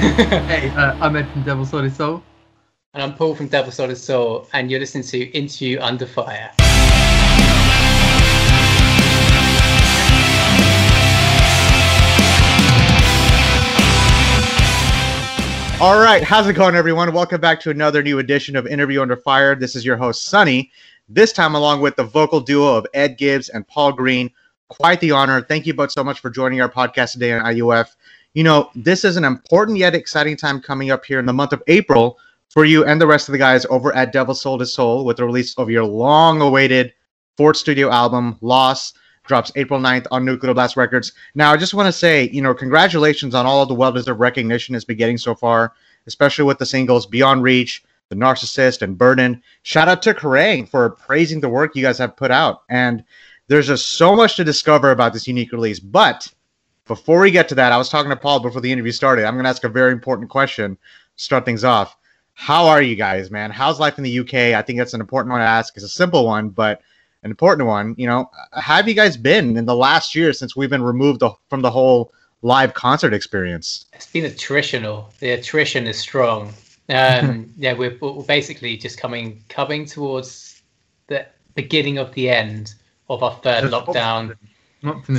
hey, uh, I'm Ed from Devil Sold His Soul. And I'm Paul from Devil Sold His Soul, and you're listening to Interview Under Fire. All right, how's it going, everyone? Welcome back to another new edition of Interview Under Fire. This is your host, Sunny. This time, along with the vocal duo of Ed Gibbs and Paul Green. Quite the honor. Thank you both so much for joining our podcast today on IUF. You know, this is an important yet exciting time coming up here in the month of April for you and the rest of the guys over at Devil Sold His Soul with the release of your long awaited fourth studio album, Loss drops April 9th on Nuclear Blast Records. Now, I just want to say, you know, congratulations on all of the well deserved recognition it's been getting so far, especially with the singles Beyond Reach, The Narcissist, and Burden. Shout out to Kerrang for praising the work you guys have put out. And there's just so much to discover about this unique release. But before we get to that, I was talking to Paul before the interview started. I'm going to ask a very important question to start things off. How are you guys, man? How's life in the UK? I think that's an important one to ask. It's a simple one, but an important one. You know, how have you guys been in the last year since we've been removed from the whole live concert experience? It's been attritional. The attrition is strong. Um, yeah, we're, we're basically just coming coming towards the beginning of the end of our third lockdown.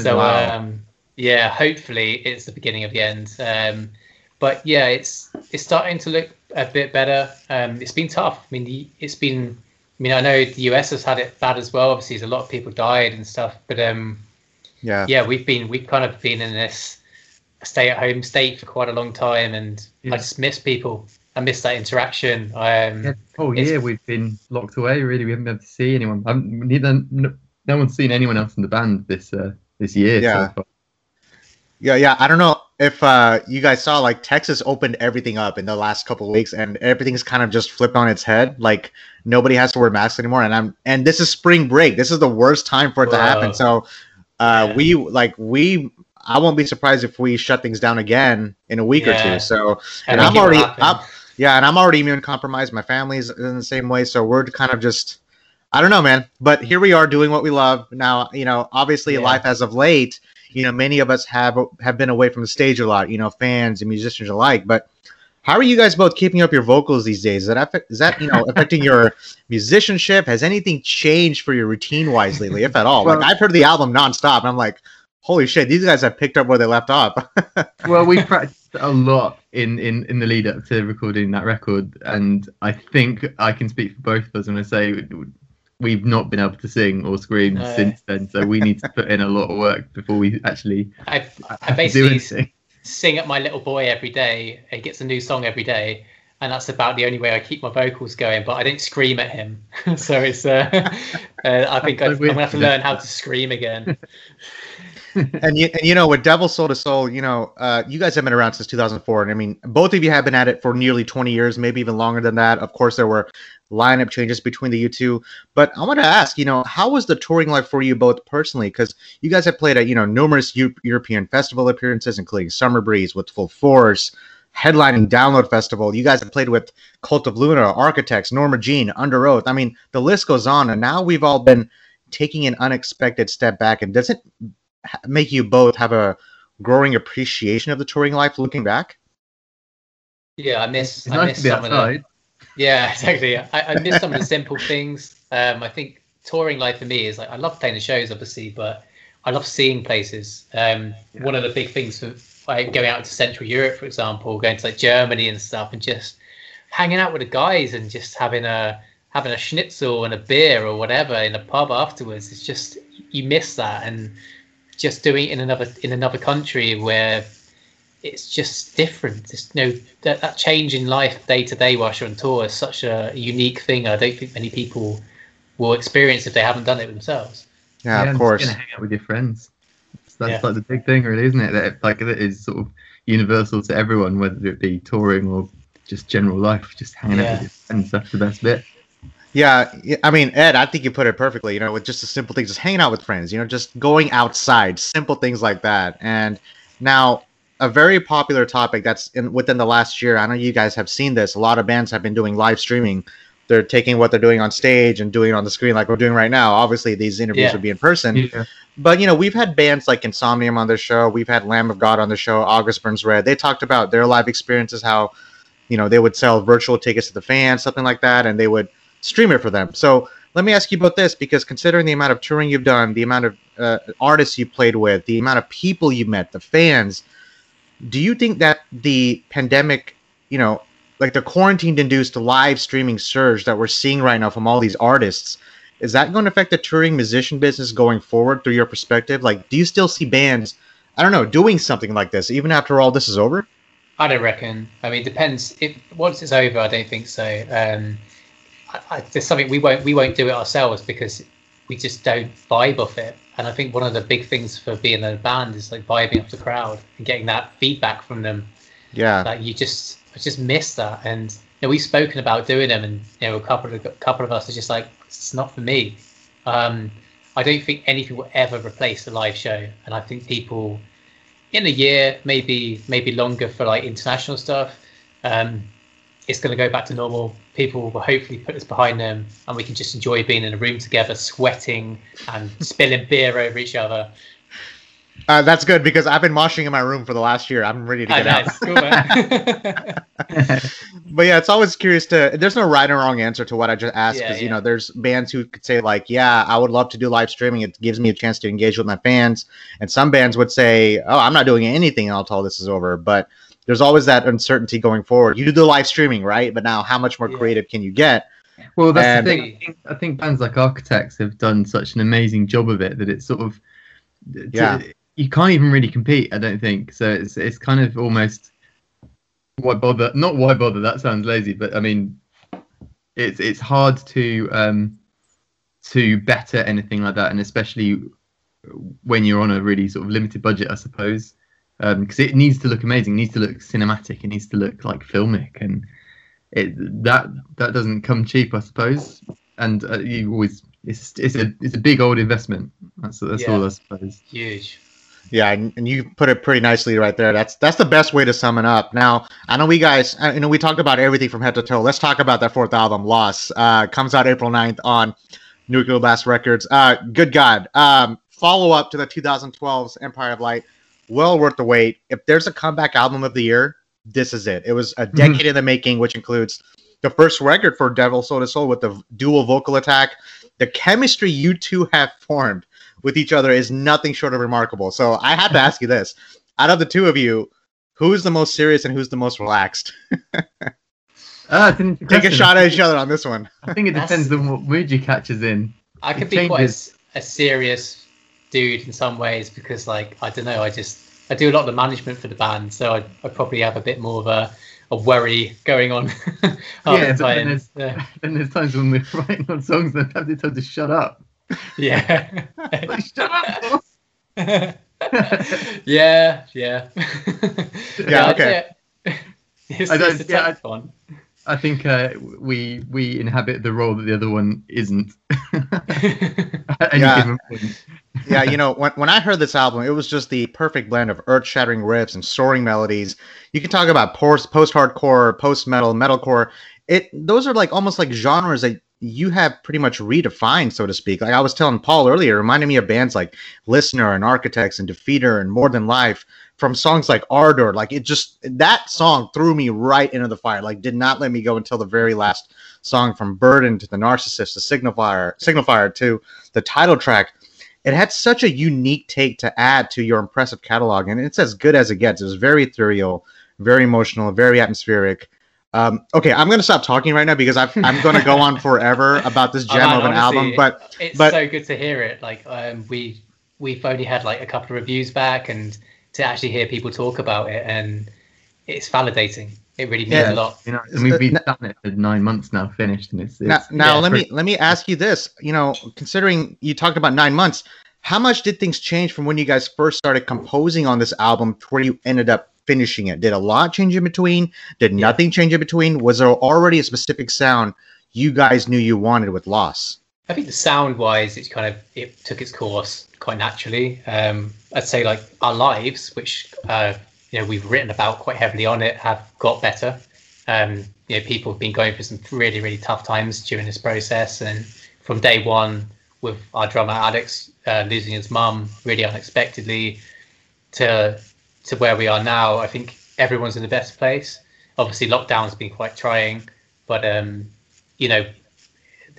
So um, yeah, hopefully it's the beginning of the end. Um, but yeah, it's it's starting to look a bit better. Um, it's been tough. I mean, it's been I mean, I know the US has had it bad as well. Obviously, a lot of people died and stuff. But um, yeah, yeah, we've been we've kind of been in this stay-at-home state for quite a long time, and yeah. I just miss people. I miss that interaction. Um, yeah, oh yeah, we've been locked away. Really, we haven't been able to see anyone. I neither, no, no one's seen anyone else in the band this uh, this year. Yeah. So yeah, yeah. I don't know if uh, you guys saw like Texas opened everything up in the last couple of weeks, and everything's kind of just flipped on its head. Like nobody has to wear masks anymore, and I'm and this is spring break. This is the worst time for it Whoa. to happen. So uh, yeah. we like we. I won't be surprised if we shut things down again in a week yeah. or two. So, and I'm already, up. yeah, and I'm already immune compromised. My family's in the same way, so we're kind of just, I don't know, man. But here we are doing what we love now. You know, obviously, yeah. life as of late you know, many of us have have been away from the stage a lot, you know, fans and musicians alike. But how are you guys both keeping up your vocals these days? Is that is that you know affecting your musicianship? Has anything changed for your routine wise lately, if at all? Well, like I've heard the album nonstop, and I'm like, holy shit, these guys have picked up where they left off. well, we practiced a lot in, in in the lead up to recording that record, and I think I can speak for both of us when I say we've not been able to sing or scream no. since then. So we need to put in a lot of work before we actually. I, I basically sing at my little boy every day. He gets a new song every day, and that's about the only way I keep my vocals going. But I don't scream at him, so it's. Uh, uh, I think I'm gonna have to learn how to scream again. and you, and you know, with Devil Sold His Soul, you know, uh, you guys have been around since 2004, and I mean, both of you have been at it for nearly 20 years, maybe even longer than that. Of course, there were lineup changes between the you two, but I want to ask, you know, how was the touring life for you both personally? Because you guys have played at you know numerous U- European festival appearances, including Summer Breeze with Full Force. Headlining Download Festival. You guys have played with Cult of Luna, Architects, Norma Jean, Underoath. I mean, the list goes on. And now we've all been taking an unexpected step back. And does it make you both have a growing appreciation of the touring life looking back? Yeah, I miss. It's I nice miss some outside. of the. Yeah, exactly. I, I miss some of the simple things. Um, I think touring life for me is like I love playing the shows, obviously, but I love seeing places. Um, yeah. One of the big things for like going out to Central Europe, for example, going to like Germany and stuff, and just hanging out with the guys and just having a having a schnitzel and a beer or whatever in a pub afterwards. It's just you miss that and just doing it in another in another country where it's just different. There's no that, that change in life day to day whilst you're on tour is such a unique thing. I don't think many people will experience if they haven't done it themselves. Yeah, yeah of course. hang out with your friends. That's yeah. like the big thing, really, isn't it? That like it is sort of universal to everyone, whether it be touring or just general life. Just hanging yeah. out with your friends. That's the best bit. Yeah, I mean, Ed, I think you put it perfectly. You know, with just the simple things, just hanging out with friends. You know, just going outside, simple things like that. And now, a very popular topic that's in within the last year. I know you guys have seen this. A lot of bands have been doing live streaming they're taking what they're doing on stage and doing it on the screen like we're doing right now. Obviously, these interviews yeah. would be in person. Yeah. But you know, we've had bands like Insomnium on the show. We've had Lamb of God on the show. August Burns Red. They talked about their live experiences, how you know they would sell virtual tickets to the fans, something like that, and they would stream it for them. So let me ask you about this because considering the amount of touring you've done, the amount of uh, artists you played with, the amount of people you met, the fans, do you think that the pandemic, you know, like the quarantine induced live streaming surge that we're seeing right now from all these artists, is that going to affect the touring musician business going forward through your perspective? Like, do you still see bands, I don't know, doing something like this even after all this is over? I don't reckon. I mean, depends. If once it's over, I don't think so. Um, I, I, there's something we won't we won't do it ourselves because we just don't vibe off it. And I think one of the big things for being a band is like vibing off the crowd and getting that feedback from them. Yeah, like you just I just miss that. And you know, we've spoken about doing them, and you know, a couple of a couple of us are just like, it's not for me. Um, I don't think anything will ever replace a live show, and I think people in a year, maybe maybe longer for like international stuff, um, it's going to go back to normal. People will hopefully put this behind them, and we can just enjoy being in a room together, sweating and spilling beer over each other. Uh, that's good because I've been moshing in my room for the last year. I'm ready to get out. Cool, but yeah, it's always curious to. There's no right or wrong answer to what I just asked because yeah, yeah. you know there's bands who could say like, yeah, I would love to do live streaming. It gives me a chance to engage with my fans, and some bands would say, oh, I'm not doing anything until this is over. But there's always that uncertainty going forward. You do the live streaming, right? But now, how much more yeah. creative can you get? Well, that's and, the thing. I think, I think bands like Architects have done such an amazing job of it that it's sort of yeah. To, you can't even really compete. I don't think so. It's it's kind of almost why bother? Not why bother. That sounds lazy, but I mean, it's it's hard to um to better anything like that, and especially when you're on a really sort of limited budget, I suppose because um, it needs to look amazing, it needs to look cinematic, it needs to look like filmic, and it that that doesn't come cheap, I suppose. And uh, you always it's it's a it's a big old investment. That's that's yeah. all I suppose. Huge. Yeah, and, and you put it pretty nicely right there. That's that's the best way to sum it up. Now, I know we guys, uh, you know, we talked about everything from head to toe. Let's talk about that fourth album, Loss. Uh, comes out April 9th on Nuclear Blast Records. Uh, good God. Um, follow up to the 2012's Empire of Light well worth the wait. If there's a comeback album of the year, this is it. It was a decade mm-hmm. in the making, which includes the first record for Devil Sold His Soul with the dual vocal attack. The chemistry you two have formed with each other is nothing short of remarkable. So I have to ask you this: out of the two of you, who's the most serious and who's the most relaxed? uh, Take a shot at each other on this one. I think it depends on what mood you catch us in. I could be quite a, a serious dude in some ways because like I don't know, I just I do a lot of the management for the band, so I, I probably have a bit more of a, a worry going on. yeah, but then there's, yeah. then there's times when we're writing on songs and have to tell to shut up. Yeah. like, shut up. yeah, yeah. yeah, okay. It's, I don't, it's yeah, I, fun. I think uh, we we inhabit the role that the other one isn't. yeah. yeah, you know, when, when I heard this album, it was just the perfect blend of earth shattering riffs and soaring melodies. You can talk about post hardcore, post metal, metalcore. It those are like almost like genres that you have pretty much redefined, so to speak. Like I was telling Paul earlier, reminded me of bands like Listener and Architects and Defeater and More Than Life from songs like Ardor. Like it just that song threw me right into the fire. Like did not let me go until the very last song from Burden to the Narcissist, the Signifier, Signifier to the title track. It had such a unique take to add to your impressive catalog, and it's as good as it gets. It was very ethereal, very emotional, very atmospheric. Um, okay, I'm gonna stop talking right now because i am gonna go on forever about this gem oh, man, of an honestly, album. But it's but, so good to hear it. Like um, we we've only had like a couple of reviews back, and to actually hear people talk about it, and it's validating. It really means yeah, a lot. You know, and we've been done it for nine months now, finished, and it's, it's now. now yeah, let me let me ask you this. You know, considering you talked about nine months, how much did things change from when you guys first started composing on this album to where you ended up finishing it? Did a lot change in between? Did nothing change in between? Was there already a specific sound you guys knew you wanted with Loss? I think the sound wise, it's kind of it took its course quite naturally. Um, I'd say like our lives, which uh, you know we've written about quite heavily on it, have got better. Um, you know people have been going through some really really tough times during this process, and from day one with our drummer Alex uh, losing his mum really unexpectedly to to where we are now, I think everyone's in the best place. Obviously, lockdown's been quite trying, but um, you know,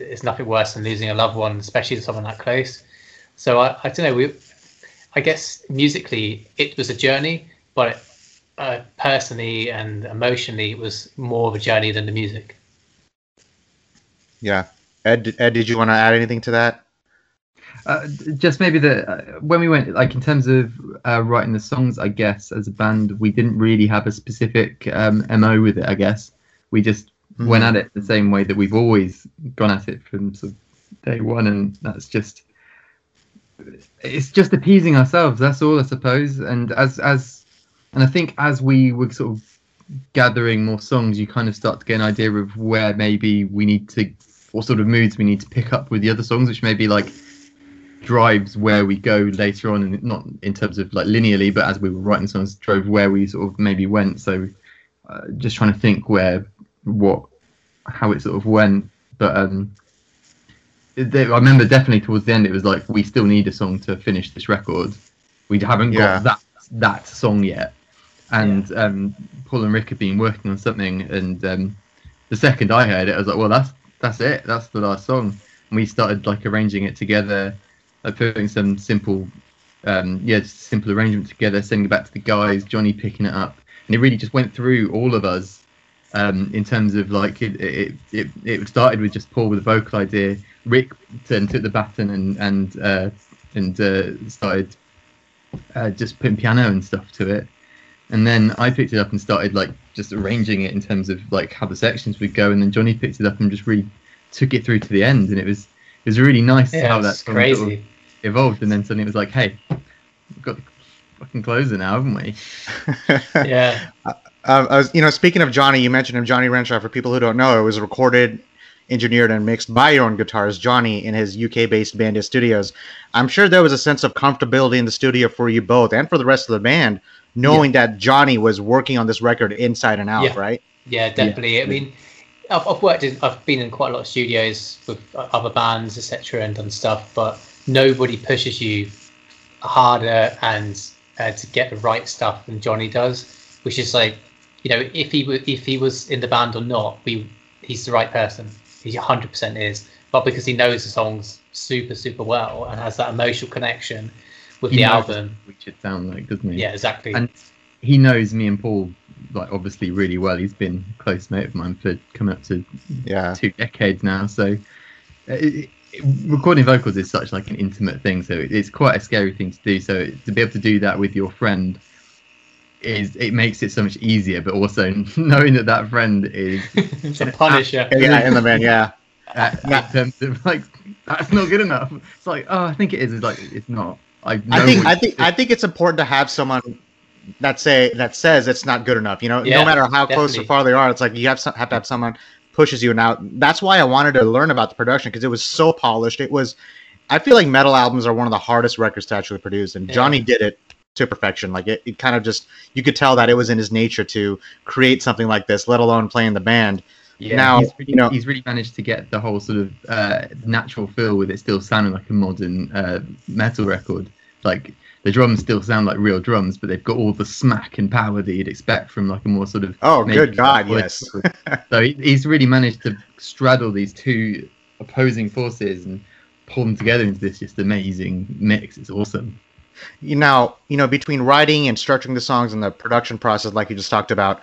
it's nothing worse than losing a loved one, especially to someone that close. So I, I don't know. We, I guess musically, it was a journey, but uh, personally and emotionally, it was more of a journey than the music. Yeah, Ed. Ed, did you want to add anything to that? Uh, just maybe that uh, when we went like in terms of uh, writing the songs i guess as a band we didn't really have a specific um, mo with it i guess we just mm-hmm. went at it the same way that we've always gone at it from sort of day one and that's just it's just appeasing ourselves that's all i suppose and as as and i think as we were sort of gathering more songs you kind of start to get an idea of where maybe we need to what sort of moods we need to pick up with the other songs which may be like drives where we go later on, and not in terms of like linearly, but as we were writing songs, drove where we sort of maybe went. So uh, just trying to think where, what, how it sort of went. But um, I remember definitely towards the end, it was like we still need a song to finish this record. We haven't yeah. got that that song yet, and yeah. um, Paul and Rick have been working on something. And um, the second I heard it, I was like, well, that's that's it. That's the last song. And we started like arranging it together like putting some simple, um, yeah, simple arrangement together, sending it back to the guys, Johnny picking it up, and it really just went through all of us um, in terms of like it, it, it, it started with just Paul with a vocal idea. Rick then took the baton and and uh, and uh, started uh, just putting piano and stuff to it, and then I picked it up and started like just arranging it in terms of like how the sections would go, and then Johnny picked it up and just really took it through to the end, and it was it was really nice yeah, how that's crazy. Sort of, evolved, and then suddenly it was like, hey, we've got the fucking closer now, haven't we? yeah. Uh, I was, you know, speaking of Johnny, you mentioned him, Johnny Renshaw. For people who don't know, it was recorded, engineered, and mixed by your own guitars, Johnny, in his UK-based Bandit Studios. I'm sure there was a sense of comfortability in the studio for you both and for the rest of the band, knowing yeah. that Johnny was working on this record inside and out, yeah. right? Yeah, definitely. Yeah. I mean, I've, I've worked in, I've been in quite a lot of studios with other bands, etc., and done stuff, but nobody pushes you harder and uh, to get the right stuff than Johnny does, which is like, you know, if he w- if he was in the band or not, we he's the right person. He 100% is, but because he knows the songs super super well and has that emotional connection with he the album, which it sounds like, doesn't he? Yeah, exactly. And he knows me and Paul like obviously really well. He's been a close mate of mine for coming up to yeah two decades now. So. Uh, it, recording vocals is such like an intimate thing, so it's quite a scary thing to do. So to be able to do that with your friend is it makes it so much easier. But also knowing that that friend is it's a punisher, yeah, in the man, yeah. In terms of like that's not good enough. It's like oh, I think it is. It's like it's not. I, I think I think I think it's important to have someone that say that says it's not good enough. You know, yeah, no matter how definitely. close or far they are, it's like you have some, have to have someone pushes you. Now that's why I wanted to learn about the production because it was so polished. It was. I feel like metal albums are one of the hardest records to actually produce, and yeah. Johnny did it to perfection. Like it, it kind of just you could tell that it was in his nature to create something like this, let alone playing the band. Yeah, now he's really, you know he's really managed to get the whole sort of uh, natural feel with it still sounding like a modern uh, metal record. Like the drums still sound like real drums, but they've got all the smack and power that you'd expect from like a more sort of oh, good god, yes. so he, he's really managed to straddle these two opposing forces and pull them together into this just amazing mix. It's awesome. You know, you know, between writing and structuring the songs and the production process, like you just talked about,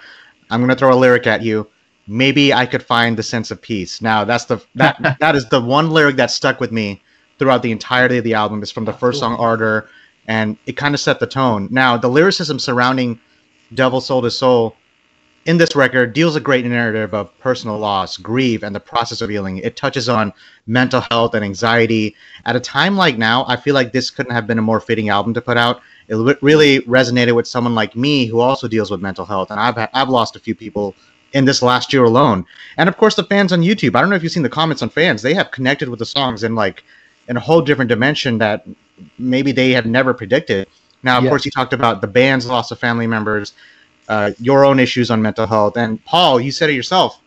I'm going to throw a lyric at you. Maybe I could find the sense of peace. Now, that's the that that is the one lyric that stuck with me throughout the entirety of the album. Is from the first song, Ardor and it kind of set the tone. Now, the lyricism surrounding Devil Sold His Soul in this record deals a great narrative of personal loss, grief, and the process of healing. It touches on mental health and anxiety. At a time like now, I feel like this couldn't have been a more fitting album to put out. It really resonated with someone like me who also deals with mental health, and I've I've lost a few people in this last year alone. And of course, the fans on YouTube. I don't know if you've seen the comments on fans; they have connected with the songs in like in a whole different dimension that maybe they had never predicted. Now, of yes. course, you talked about the band's loss of family members, uh, your own issues on mental health, and Paul, you said it yourself.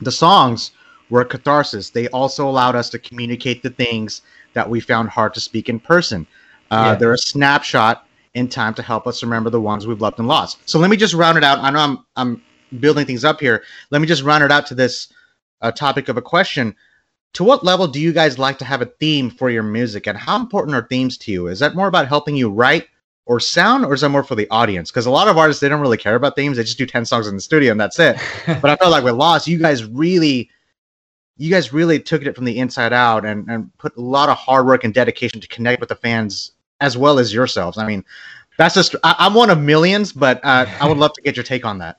the songs were a catharsis. They also allowed us to communicate the things that we found hard to speak in person. Uh, yeah. They're a snapshot in time to help us remember the ones we've loved and lost. So let me just round it out. I know I'm I'm building things up here. Let me just round it out to this uh, topic of a question. To what level do you guys like to have a theme for your music, and how important are themes to you? Is that more about helping you write or sound, or is that more for the audience? Because a lot of artists they don't really care about themes; they just do ten songs in the studio and that's it. but I felt like with Loss, you guys really, you guys really took it from the inside out and and put a lot of hard work and dedication to connect with the fans as well as yourselves. I mean, that's just I, am one of millions, but uh, I would love to get your take on that.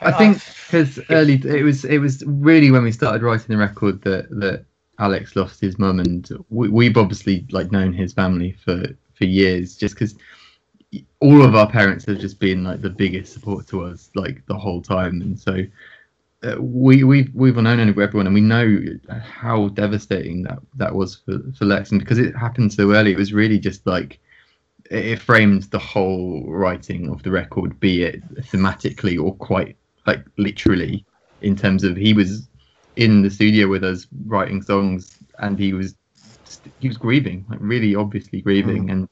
I think because early it was it was really when we started writing the record that that Alex lost his mum, and we, we've obviously like known his family for for years, just because all of our parents have just been like the biggest support to us like the whole time, and so uh, we we've we've known everyone, and we know how devastating that that was for for Lex, and because it happened so early, it was really just like it framed the whole writing of the record, be it thematically or quite like literally, in terms of he was in the studio with us writing songs, and he was he was grieving, like really obviously grieving, mm. and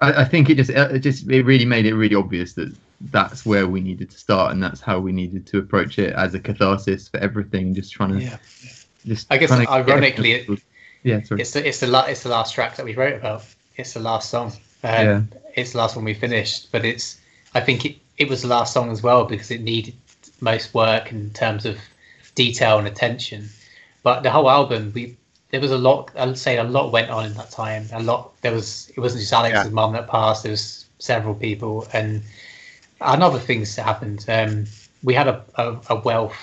I, I, think it just it just it really made it really obvious that that's where we needed to start, and that's how we needed to approach it as a catharsis for everything. Just trying to, yeah. just I guess ironically, it, yeah, sorry. it's the it's the la- it's the last track that we wrote about. It's the last song. Um, yeah. It's the last one we finished, but it's I think it, it was the last song as well because it needed most work in terms of detail and attention. But the whole album, we there was a lot. I'd say a lot went on in that time. A lot. There was. It wasn't just Alex's yeah. mum that passed. There was several people and and other things that happened. Um, we had a, a, a wealth,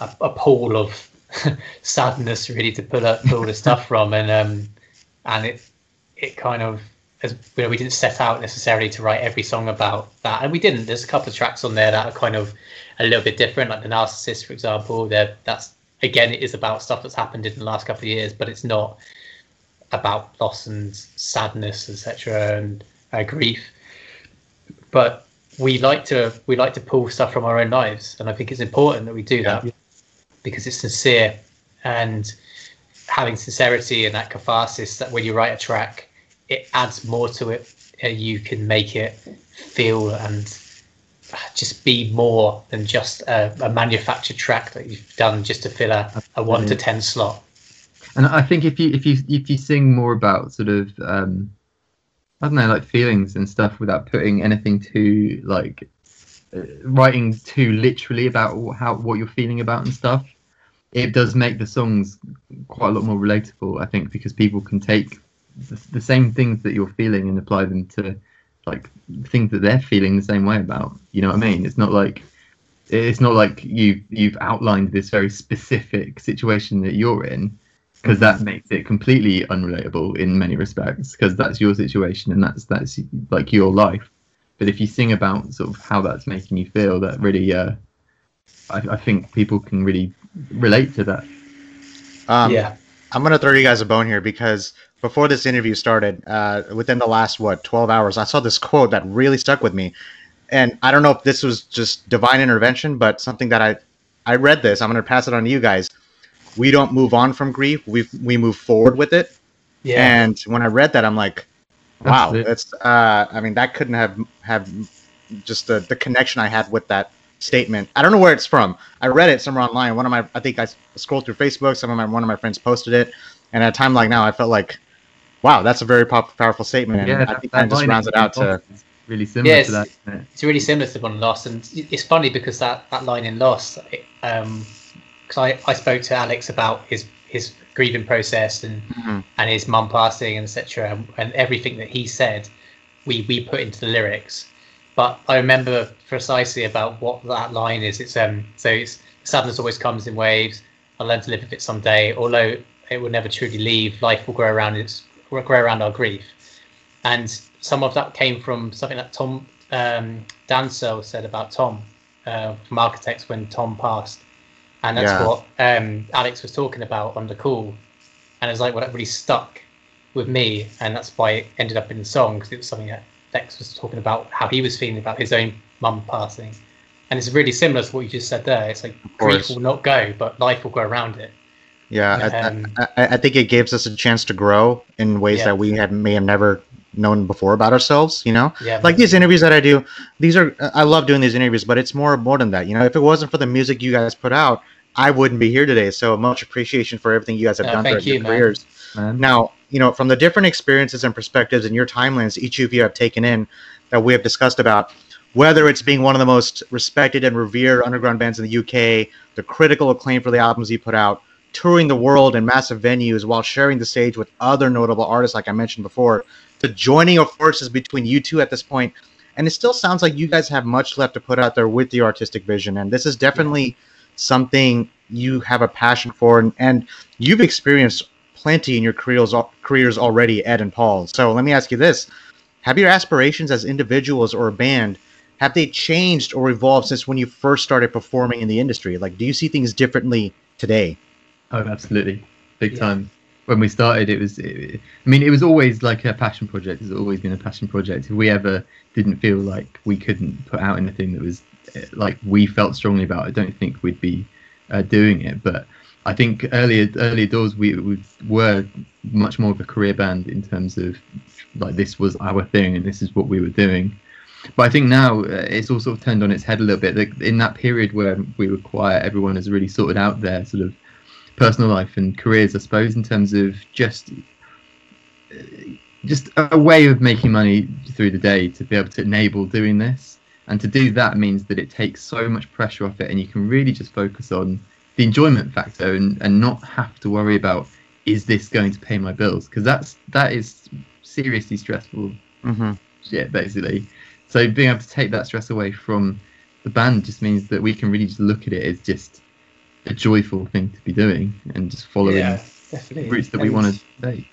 a, a, pool of sadness really to pull up pull the stuff from, and um, and it it kind of as you know, we didn't set out necessarily to write every song about that, and we didn't. There's a couple of tracks on there that are kind of a little bit different, like the Narcissist, for example. There, that's again, it is about stuff that's happened in the last couple of years, but it's not about loss and sadness, etc., and uh, grief. But we like to we like to pull stuff from our own lives, and I think it's important that we do yeah. that because it's sincere and having sincerity and that catharsis that when you write a track it adds more to it. Uh, you can make it feel and just be more than just a, a manufactured track that you've done just to fill a, a one to ten slot. And I think if you if you if you sing more about sort of um, I don't know like feelings and stuff without putting anything too like uh, writing too literally about how what you're feeling about and stuff, it does make the songs quite a lot more relatable. I think because people can take the, the same things that you're feeling and apply them to like things that they're feeling the same way about. You know what I mean? It's not like it's not like you you've outlined this very specific situation that you're in because that mm-hmm. makes it completely unrelatable in many respects because that's your situation and that's that's like your life. But if you sing about sort of how that's making you feel, that really, uh, I, I think people can really relate to that. Um, yeah, I'm gonna throw you guys a bone here because before this interview started, uh, within the last what 12 hours, I saw this quote that really stuck with me, and I don't know if this was just divine intervention, but something that I I read this. I'm going to pass it on to you guys. We don't move on from grief. We we move forward with it. Yeah. And when I read that, I'm like, wow, that's. Uh, I mean, that couldn't have have just the the connection I had with that statement. I don't know where it's from. I read it somewhere online. One of my, I think I scrolled through Facebook. Some of my one of my friends posted it, and at a time like now, I felt like Wow, that's a very powerful statement. And yeah, I think that, that just rounds it out to really similar yeah, to that. It? It's really similar to one Lost, and it's funny because that, that line in Loss, um, because I, I spoke to Alex about his his grieving process and mm-hmm. and his mum passing and etc. And, and everything that he said, we we put into the lyrics. But I remember precisely about what that line is. It's um so it's sadness always comes in waves. I'll learn to live with it someday. Although it will never truly leave, life will grow around its grow around our grief. And some of that came from something that Tom um, Dan Searle said about Tom uh, from Architects when Tom passed. And that's yeah. what um, Alex was talking about on the call. And it's like, well, that really stuck with me. And that's why it ended up in the song because it was something that Lex was talking about how he was feeling about his own mum passing. and it's really similar to what you just said there. It's like grief will not go, but life will go around it. Yeah, um, I, I, I, think it gives us a chance to grow in ways yeah. that we had may have never known before about ourselves. You know, yeah, like these interviews that I do. These are I love doing these interviews, but it's more more than that. You know, if it wasn't for the music you guys put out, I wouldn't be here today. So much appreciation for everything you guys have done throughout you, your man. careers. Man. Now, you know, from the different experiences and perspectives and your timelines each of you have taken in that we have discussed about, whether it's being one of the most respected and revered underground bands in the UK, the critical acclaim for the albums you put out, touring the world in massive venues while sharing the stage with other notable artists, like I mentioned before, the joining of forces between you two at this point, and it still sounds like you guys have much left to put out there with the artistic vision, and this is definitely something you have a passion for, and, and you've experienced plenty in your careers careers already, Ed and Paul. So let me ask you this: Have your aspirations as individuals or a band have they changed or evolved since when you first started performing in the industry? Like, do you see things differently today? Oh, absolutely, big yeah. time. When we started, it was. It, I mean, it was always like a passion project. It's always been a passion project. If we ever didn't feel like we couldn't put out anything that was eh, like we felt strongly about, I don't think we'd be uh, doing it. But I think earlier earlier doors we, we were much more of a career band in terms of like this was our thing and this is what we were doing. But I think now uh, it's all sort of turned on its head a little bit. Like in that period where we were quiet, everyone has really sorted out their sort of personal life and careers, I suppose, in terms of just uh, just a way of making money through the day to be able to enable doing this. And to do that means that it takes so much pressure off it, and you can really just focus on the enjoyment factor and, and not have to worry about is this going to pay my bills because that's that is seriously stressful mm-hmm. shit basically. So being able to take that stress away from the band just means that we can really just look at it as just a joyful thing to be doing and just following yeah, routes that and we want to take.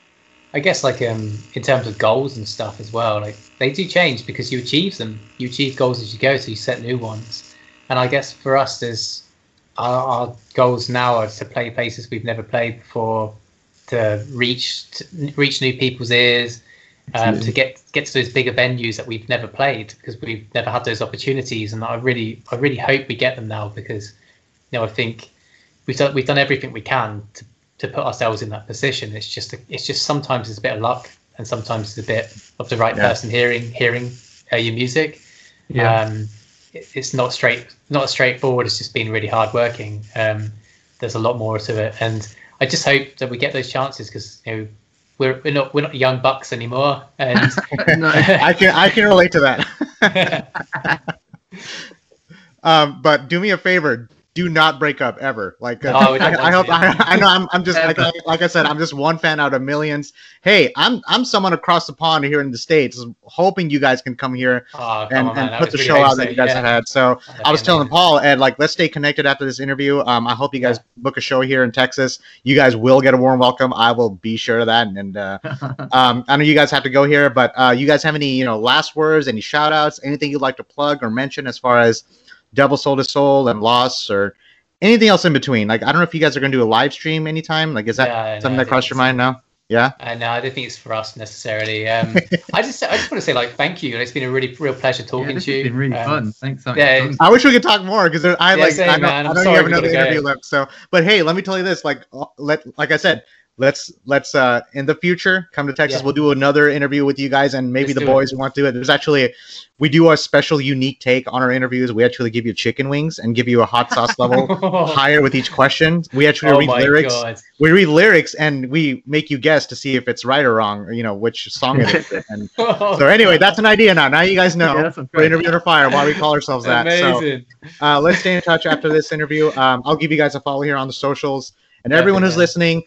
I guess like um in terms of goals and stuff as well, like they do change because you achieve them. You achieve goals as you go, so you set new ones. And I guess for us, there's our, our goals now are to play places we've never played before, to reach to reach new people's ears, um, to get get to those bigger venues that we've never played because we've never had those opportunities. And I really I really hope we get them now because you know I think we've done we've done everything we can to to put ourselves in that position. It's just a, it's just sometimes it's a bit of luck and sometimes it's a bit of the right yeah. person hearing hearing uh, your music. Yeah. Um, it, it's not straight not straightforward. It's just been really hard working. Um, there's a lot more to it, and I just hope that we get those chances because you know we're we're not we're not young bucks anymore. And I can I can relate to that. um, but do me a favor, do not break up ever. Like, uh, I, I, hope I, I, know I'm, I'm just like, like I said, I'm just one fan out of millions. Hey, I'm I'm someone across the pond here in the states, hoping you guys can come here oh, and, on, and put the show out that you guys yeah. have had. So I was telling Paul, Ed, like, let's stay connected after this interview. Um, I hope you guys yeah. book a show here in Texas. You guys will get a warm welcome. I will be sure of that. And uh, um, I know you guys have to go here, but uh, you guys have any you know last words, any shout outs, anything you'd like to plug or mention as far as Devil Sold His Soul and Loss or anything else in between. Like I don't know if you guys are going to do a live stream anytime. Like is that yeah, something no, that crossed your mind now? Yeah. I know. I don't think it's for us necessarily. Um, I just I just want to say like thank you. And it's been a really real pleasure talking yeah, to you. It's been really um, fun. Thanks. Yeah. I wish we could talk more because I like same, I know, I know you have another interview left. So, but hey, let me tell you this. Like uh, let like I said, let's let's uh in the future come to Texas. Yeah. We'll do another interview with you guys and maybe let's the boys it. want to do it. There's actually a, we do a special unique take on our interviews. We actually give you chicken wings and give you a hot sauce level higher with each question. We actually oh read lyrics. God. We read lyrics and we make you guess to see if it's right or wrong, or, you know, which song it is. And oh, so anyway, that's an idea now. Now you guys know yeah, for Interview Under Fire why we call ourselves that. Amazing. So uh, let's stay in touch after this interview. Um, I'll give you guys a follow here on the socials. And everyone who's listening,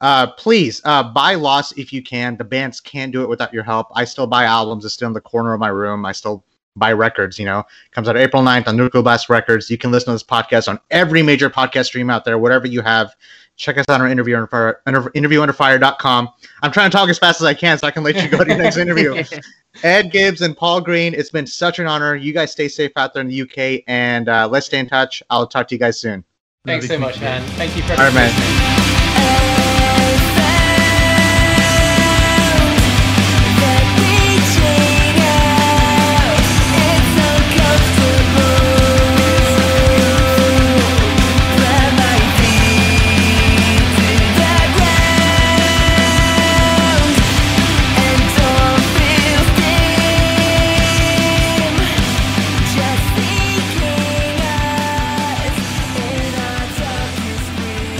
uh, please uh, buy Loss if you can. The bands can't do it without your help. I still buy albums. It's still in the corner of my room. I still buy records. You know, comes out April 9th on Nuclear Blast Records. You can listen to this podcast on every major podcast stream out there, whatever you have. Check us out on interview under fire, interviewunderfire.com. I'm trying to talk as fast as I can so I can let you go to your next interview. Ed Gibbs and Paul Green, it's been such an honor. You guys stay safe out there in the UK and uh, let's stay in touch. I'll talk to you guys soon. Thanks so much, man. Thank you for All right, man.